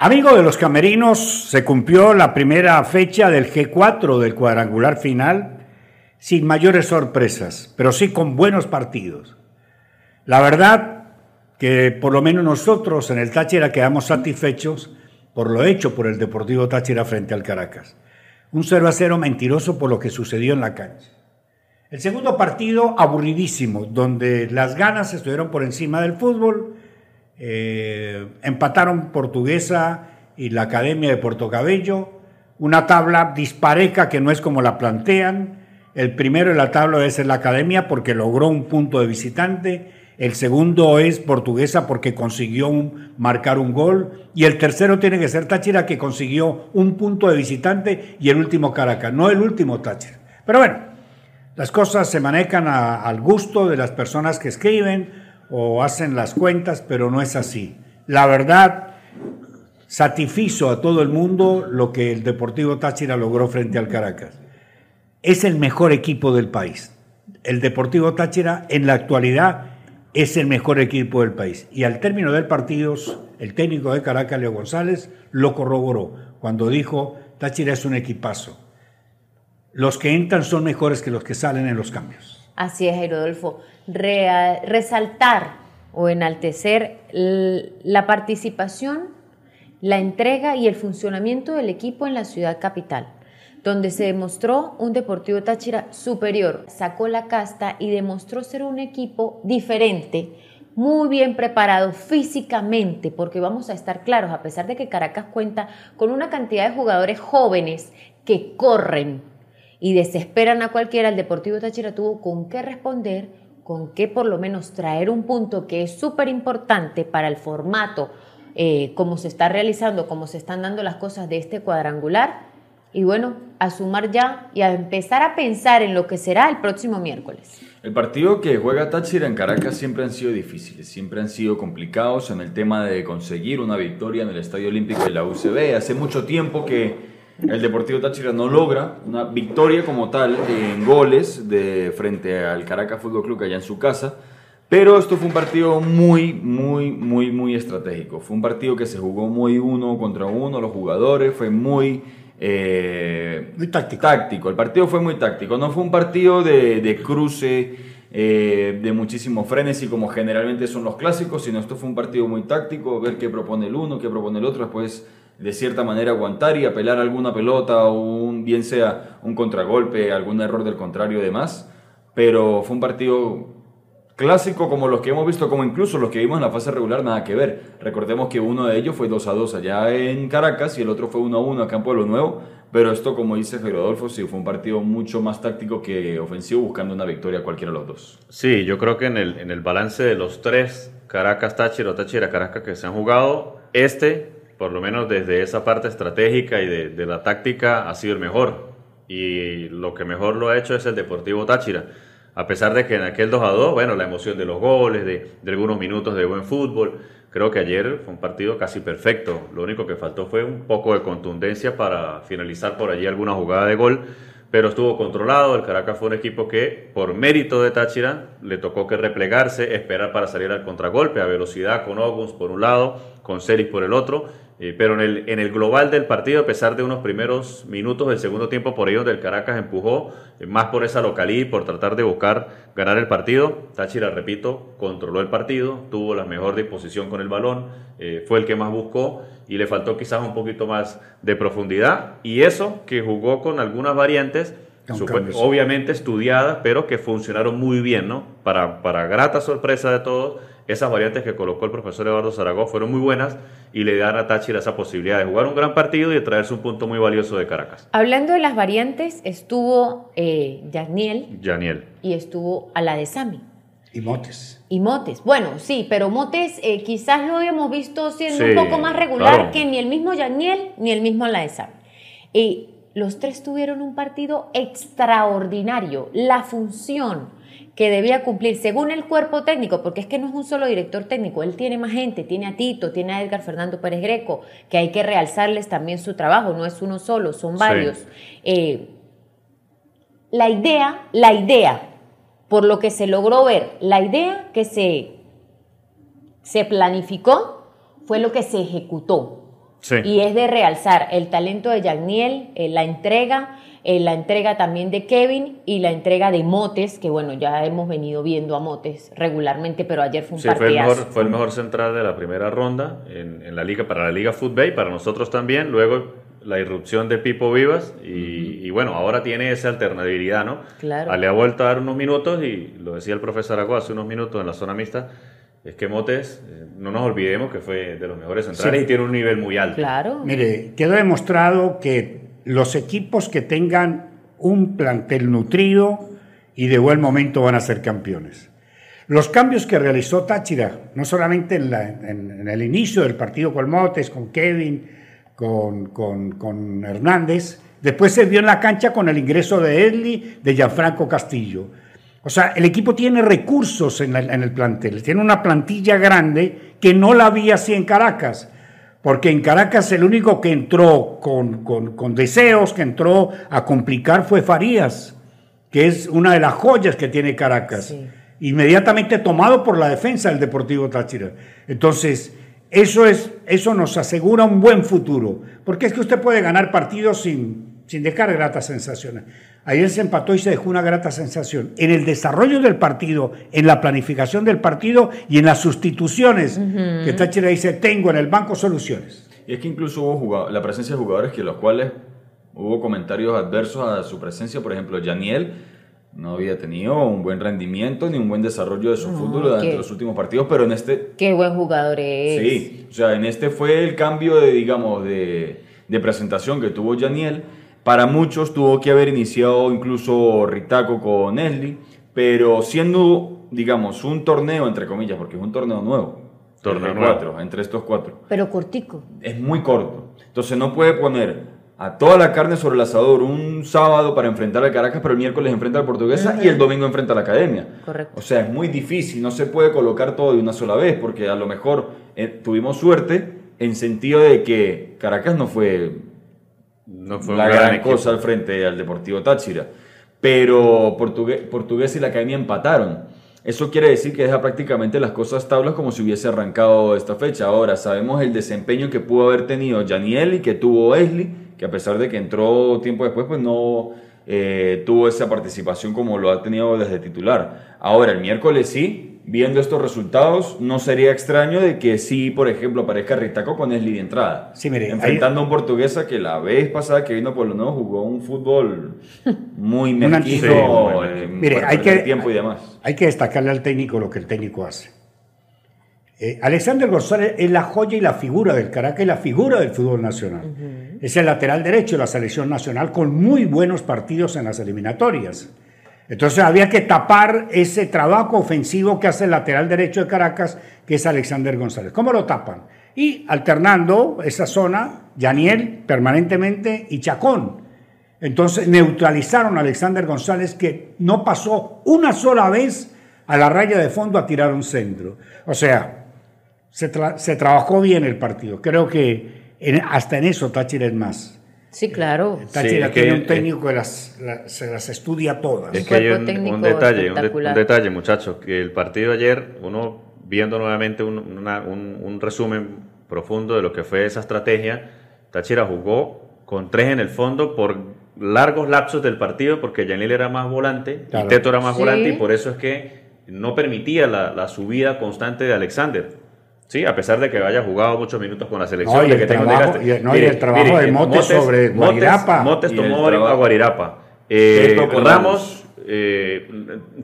Amigo de los camerinos, se cumplió la primera fecha del G4 del cuadrangular final sin mayores sorpresas, pero sí con buenos partidos. La verdad que por lo menos nosotros en el Táchira quedamos satisfechos por lo hecho por el Deportivo Táchira frente al Caracas. Un 0 a 0 mentiroso por lo que sucedió en la cancha. El segundo partido aburridísimo, donde las ganas estuvieron por encima del fútbol eh, empataron Portuguesa y la Academia de Puerto Cabello. Una tabla dispareja que no es como la plantean. El primero en la tabla es la Academia porque logró un punto de visitante. El segundo es Portuguesa porque consiguió marcar un gol. Y el tercero tiene que ser Táchira que consiguió un punto de visitante. Y el último Caracas, no el último Táchira. Pero bueno, las cosas se manejan al gusto de las personas que escriben o hacen las cuentas, pero no es así. La verdad, satisfizo a todo el mundo lo que el Deportivo Táchira logró frente al Caracas. Es el mejor equipo del país. El Deportivo Táchira en la actualidad es el mejor equipo del país. Y al término del partido, el técnico de Caracas, Leo González, lo corroboró cuando dijo, Táchira es un equipazo. Los que entran son mejores que los que salen en los cambios. Así es, Rodolfo resaltar o enaltecer la participación, la entrega y el funcionamiento del equipo en la ciudad capital, donde se demostró un Deportivo Táchira superior, sacó la casta y demostró ser un equipo diferente, muy bien preparado físicamente, porque vamos a estar claros, a pesar de que Caracas cuenta con una cantidad de jugadores jóvenes que corren y desesperan a cualquiera, el Deportivo Táchira tuvo con qué responder con qué por lo menos traer un punto que es súper importante para el formato, eh, como se está realizando, cómo se están dando las cosas de este cuadrangular, y bueno, a sumar ya y a empezar a pensar en lo que será el próximo miércoles. El partido que juega Táchira en Caracas siempre han sido difíciles, siempre han sido complicados en el tema de conseguir una victoria en el Estadio Olímpico de la UCB. Hace mucho tiempo que el Deportivo Táchira no logra una victoria como tal en goles de frente al Caracas Fútbol Club allá en su casa. Pero esto fue un partido muy, muy, muy, muy estratégico. Fue un partido que se jugó muy uno contra uno, los jugadores, fue muy, eh, muy táctico. táctico. El partido fue muy táctico. No fue un partido de, de cruce, eh, de muchísimo frenesí como generalmente son los clásicos, sino esto fue un partido muy táctico, ver qué propone el uno, qué propone el otro, después de cierta manera aguantar y apelar alguna pelota o bien sea un contragolpe, algún error del contrario y demás. Pero fue un partido clásico como los que hemos visto, como incluso los que vimos en la fase regular, nada que ver. Recordemos que uno de ellos fue 2 a 2 allá en Caracas y el otro fue 1 a 1 a Campo de lo Nuevo. Pero esto, como dice Rodolfo, sí fue un partido mucho más táctico que ofensivo, buscando una victoria cualquiera de los dos. Sí, yo creo que en el, en el balance de los tres Caracas, Táchira Táchira, Caracas que se han jugado, este por lo menos desde esa parte estratégica y de, la táctica, ha sido el mejor. Y lo que mejor lo ha hecho es el Deportivo Táchira. A pesar de que en aquel 2 a 2, bueno, la emoción de los goles, de, algunos minutos de buen fútbol, creo que ayer fue un partido casi perfecto. Lo único que faltó fue un poco de contundencia para finalizar por allí alguna jugada de gol pero estuvo controlado. El Caracas fue un equipo que, por mérito de Táchira, le tocó que replegarse, esperar para salir al contragolpe a velocidad con Oguns por un lado, con Ceris por el otro, eh, pero en el, en el global del partido, a pesar de unos primeros minutos del segundo tiempo por ellos del Caracas empujó, eh, más por esa localidad, por tratar de buscar ganar el partido. Táchira, repito, controló el partido, tuvo la mejor disposición con el balón, eh, fue el que más buscó y le faltó quizás un poquito más de profundidad. Y eso que jugó con algunas variantes, obviamente estudiadas, pero que funcionaron muy bien, ¿no? Para, para grata sorpresa de todos esas variantes que colocó el profesor Eduardo Zaragoza fueron muy buenas y le dan a Táchira esa posibilidad de jugar un gran partido y de traerse un punto muy valioso de Caracas. Hablando de las variantes, estuvo eh, Yaniel, y estuvo a la de Sami. Y Motes. Y Motes. Bueno, sí, pero Motes eh, quizás lo habíamos visto siendo un poco más regular que ni el mismo Yaniel ni el mismo la de Sami. Y los tres tuvieron un partido extraordinario. La función que debía cumplir según el cuerpo técnico, porque es que no es un solo director técnico, él tiene más gente, tiene a Tito, tiene a Edgar Fernando Pérez Greco, que hay que realzarles también su trabajo, no es uno solo, son varios. Eh, la idea, la idea, por lo que se logró ver, la idea que se, se planificó fue lo que se ejecutó. Sí. Y es de realzar el talento de Yagniel, eh, la entrega, eh, la entrega también de Kevin y la entrega de Motes, que bueno, ya hemos venido viendo a Motes regularmente, pero ayer fue un Sí, fue el, mejor, fue el mejor central de la primera ronda en, en la liga para la liga Football, para nosotros también. Luego la irrupción de Pipo Vivas y, y bueno, ahora tiene esa alternabilidad, ¿no? Claro. Ah, Le ha vuelto a dar unos minutos y lo decía el profesor Agua hace unos minutos en la zona mixta, es que Motes, eh, no nos olvidemos que fue de los mejores centrales Sí. y tiene un nivel muy alto. Claro. Mire, quedó demostrado que los equipos que tengan un plantel nutrido y de buen momento van a ser campeones. Los cambios que realizó Táchira, no solamente en, la- en- en el inicio del partido con Motes, con Kevin, con, con- con Hernández, después se vio en la cancha con el ingreso de Edli, de Gianfranco Castillo. O sea, el equipo tiene recursos en, la- en el plantel, tiene una plantilla grande que no la había así en Caracas. Porque en Caracas el único que entró con, con- con deseos, que entró a complicar fue Farías, que es una de las joyas que tiene Caracas. Sí. Inmediatamente tomado por la defensa del Deportivo Táchira. Entonces, eso, es, eso nos asegura un buen futuro. Porque es que usted puede ganar partidos sin, sin dejar gratas sensaciones. Ayer se empató y se dejó una grata sensación. En el desarrollo del partido, en la planificación del partido y en las sustituciones, que Táchira dice, tengo en el banco soluciones. Y es que incluso hubo la presencia de jugadores que los cuales hubo comentarios adversos a su presencia. Por ejemplo, Janiel no había tenido un buen rendimiento ni un buen desarrollo de su No, fútbol durante los últimos partidos, pero en este Qué buen jugador es. Sí, o sea, en este fue el cambio de, digamos, de, de presentación que tuvo Janiel. Para muchos tuvo que haber iniciado incluso Ritaco con Esli, pero siendo, digamos, un torneo, entre comillas, porque es un torneo nuevo. Torneo entre nuevo. cuatro, entre estos cuatro. Pero cortico. Es muy corto. Entonces no puede poner a toda la carne sobre el asador un sábado para enfrentar al Caracas, pero el miércoles enfrenta al Portuguesa y el domingo enfrenta a la Academia. Correcto. O sea, es muy difícil, no se puede colocar todo de una sola vez, porque a lo mejor eh, tuvimos suerte en sentido de que Caracas no fue No fue la gran, cosa al frente al Deportivo Táchira. Pero Portugués, Portugués y la Academia empataron. Eso quiere decir que deja prácticamente las cosas tablas como si hubiese arrancado esta fecha. Ahora, sabemos el desempeño que pudo haber tenido Janiel y que tuvo Esli, que a pesar de que entró tiempo después, pues no eh, tuvo esa participación como lo ha tenido desde titular. Ahora, el miércoles sí, viendo estos resultados, no sería extraño de que sí, por ejemplo, aparezca Ritaco con Esli de entrada. Sí, mire, enfrentando a un portuguesa que la vez pasada que vino por lo nuevo jugó un fútbol muy mezquino, eh, mezquino. Mire, hay que- tiempo y demás. Hay que destacarle al técnico lo que el técnico hace. Eh, Alexander González es la joya y la figura del Caracas y la figura del fútbol nacional. Es el lateral derecho de la selección nacional con muy buenos partidos en las eliminatorias. Entonces había que tapar ese trabajo ofensivo que hace el lateral derecho de Caracas, que es Alexander González. ¿Cómo lo tapan? Y alternando esa zona, Yaniel permanentemente y Chacón. Entonces neutralizaron a Alexander González que no pasó una sola vez a la raya de fondo a tirar un centro. O sea, se, tra- se trabajó bien el partido. Creo que hasta en eso Táchira es más. Sí, claro. Táchira es que- tiene un eh, técnico que las, la- se las estudia todas. Es que hay un, técnico un detalle, un, de- un detalle, muchachos, que el partido de ayer, uno viendo nuevamente un, una- un- un resumen profundo de lo que fue esa estrategia, Táchira jugó con tres en el fondo por largos lapsos del partido, porque Yanil era más volante Claro. y Teto era más Sí. volante, y por eso es que no permitía la, la subida constante de Alexander. Sí, a pesar de que haya jugado muchos minutos con la selección, No, y de el que trabajo- y- no, y el trabajo de eh, Motes sobre Guarirapa. Motes tomó a Guarirapa. Eh, Ramos, eh,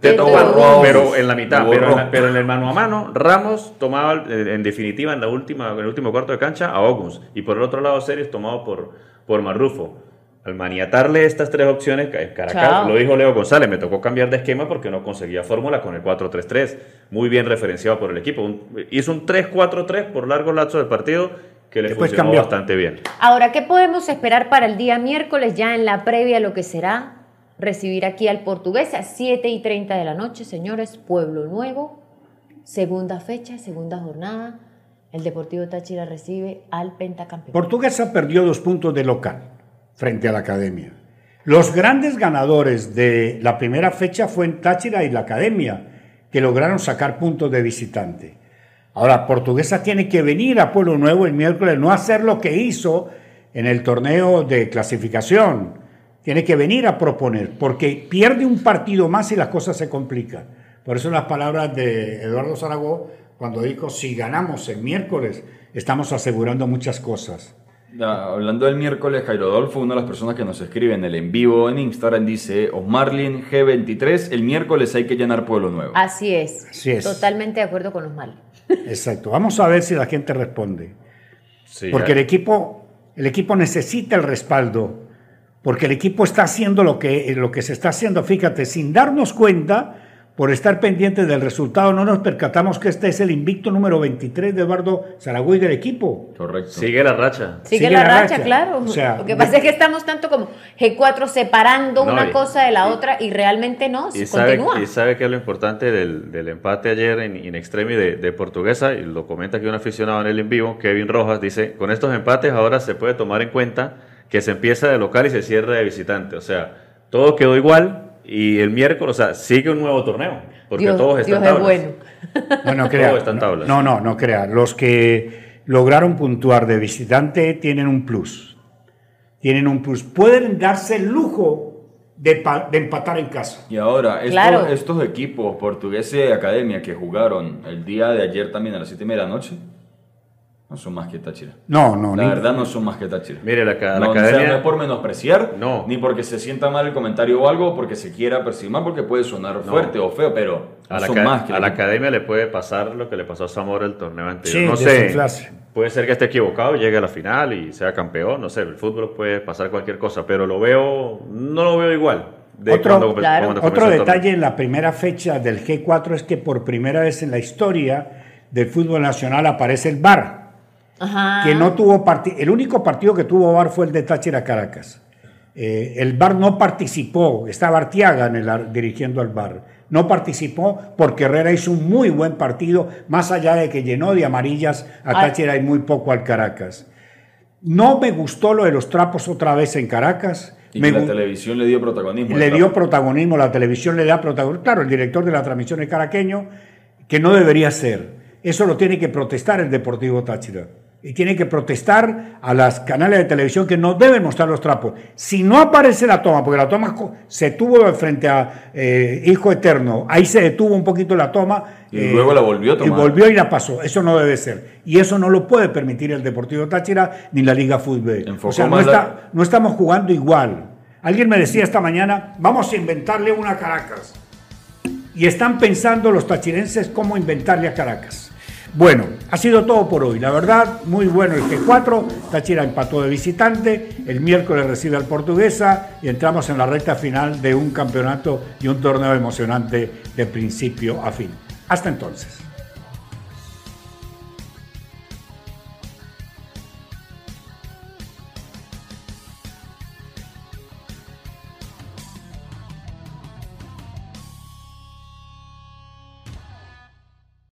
Teto borró. pero en la mitad, pero en, la- pero en el mano a mano, Ramos tomaba eh, en definitiva en la última, en el último cuarto de cancha a Oguns y por el otro lado Series tomado por, por Marrufo. Al maniatarle estas tres opciones, Ca- Caracas, Chao. lo dijo Leo González, me tocó cambiar de esquema porque no conseguía fórmula con el 4-3-3, muy bien referenciado por el equipo. Un- hizo un 3-4-3 por largos lapsos del partido que le Después funcionó cambió. bastante bien. Ahora, ¿qué podemos esperar para el día miércoles ya en la previa a lo que será recibir aquí al portugués a 7 y 30 de la noche, señores? Pueblo Nuevo, segunda fecha, segunda jornada. El Deportivo Táchira recibe al pentacampeón. Portuguesa perdió dos puntos de local frente a la Academia. Los grandes ganadores de la primera fecha fue en Táchira y la Academia, que lograron sacar puntos de visitante. Ahora, Portuguesa tiene que venir a Pueblo Nuevo el miércoles, no hacer lo que hizo en el torneo de clasificación. Tiene que venir a proponer, porque pierde un partido más y las cosas se complican. Por eso las palabras de Eduardo Zaragoza cuando dijo, si ganamos el miércoles, estamos asegurando muchas cosas. Hablando del miércoles, Jairo Adolfo, una de las personas que nos escribe en el en vivo en Instagram, dice, Osmarlin G23, el miércoles hay que llenar Pueblo Nuevo. Así es. Así es. Totalmente de acuerdo con Osmarlin. Exacto. Vamos a ver si la gente responde. porque el equipo, el equipo necesita el respaldo, porque el equipo está haciendo lo que, lo que se está haciendo, fíjate, sin darnos cuenta, por estar pendientes del resultado, no nos percatamos que este es el invicto número 23 de Eduardo Zaragoza del equipo. Correcto. Sigue la racha. Sigue, la, racha, claro. Lo que pasa es que estamos tanto como G4 separando una cosa de la otra y realmente no, y continúa. Sabe, y sabe que es lo importante del, empate ayer en in extremis de, Portuguesa, y lo comenta aquí un aficionado en el en vivo, Kevin Rojas, dice, con estos empates ahora se puede tomar en cuenta que se empieza de local y se cierra de visitante. O sea, todo quedó igual, y el miércoles, o sea, sigue un nuevo torneo. Porque todos están Dios Es bueno. No, no crea. No, no, no crea. Los que lograron puntuar de visitante tienen un plus. Tienen un plus. Pueden darse el lujo de, empatar en casa. Y ahora, estos, estos equipos portugueses de academia que jugaron el día de ayer también a las 7 de la noche, no son más que Táchira. No, no. La verdad no son más que Táchira. Mire, la, no, academia... no es por menospreciar, no. ni porque se sienta mal el comentario o algo, porque se quiera percibir mal, porque puede sonar fuerte o feo, pero a la, son más que a la academia le puede pasar lo que le pasó a Zamora el torneo anterior. no sé, puede ser que esté equivocado, llegue a la final y sea campeón, no sé, el fútbol puede pasar cualquier cosa, pero lo veo, no lo veo igual. otro, otro detalle en la primera fecha del G4 es que por primera vez en la historia del fútbol nacional aparece el VAR que no tuvo el único partido que tuvo VAR fue el de Táchira Caracas. Eh, el VAR no participó, estaba Artiaga en el, dirigiendo al VAR. No participó porque Herrera hizo un muy buen partido, más allá de que llenó de amarillas a Táchira y muy poco al Caracas. No me gustó lo de los trapos otra vez en Caracas. Y la televisión le dio protagonismo. Le dio protagonismo, la televisión le da protagonismo. Claro, el director de la transmisión es caraqueño, que no debería ser. Eso lo tiene que protestar el Deportivo Táchira y tiene que protestar a las canales de televisión que no deben mostrar los trapos. Si no aparece la toma, porque la toma se tuvo frente a eh, Hijo Eterno, ahí se detuvo un poquito la toma. Y luego la volvió a tomar. Y volvió y la pasó. Eso no debe ser. Y eso no lo puede permitir el Deportivo Táchira ni la Liga Fútbol. o sea, no, no estamos jugando igual. Alguien me decía esta mañana, vamos a inventarle una Caracas. Y están pensando los tachirenses cómo inventarle a Caracas. Bueno, ha sido todo por hoy. La verdad, muy bueno el G4. Táchira empató de visitante. El miércoles recibe al Portuguesa y entramos en la recta final de un campeonato y un torneo emocionante de principio a fin. Hasta entonces.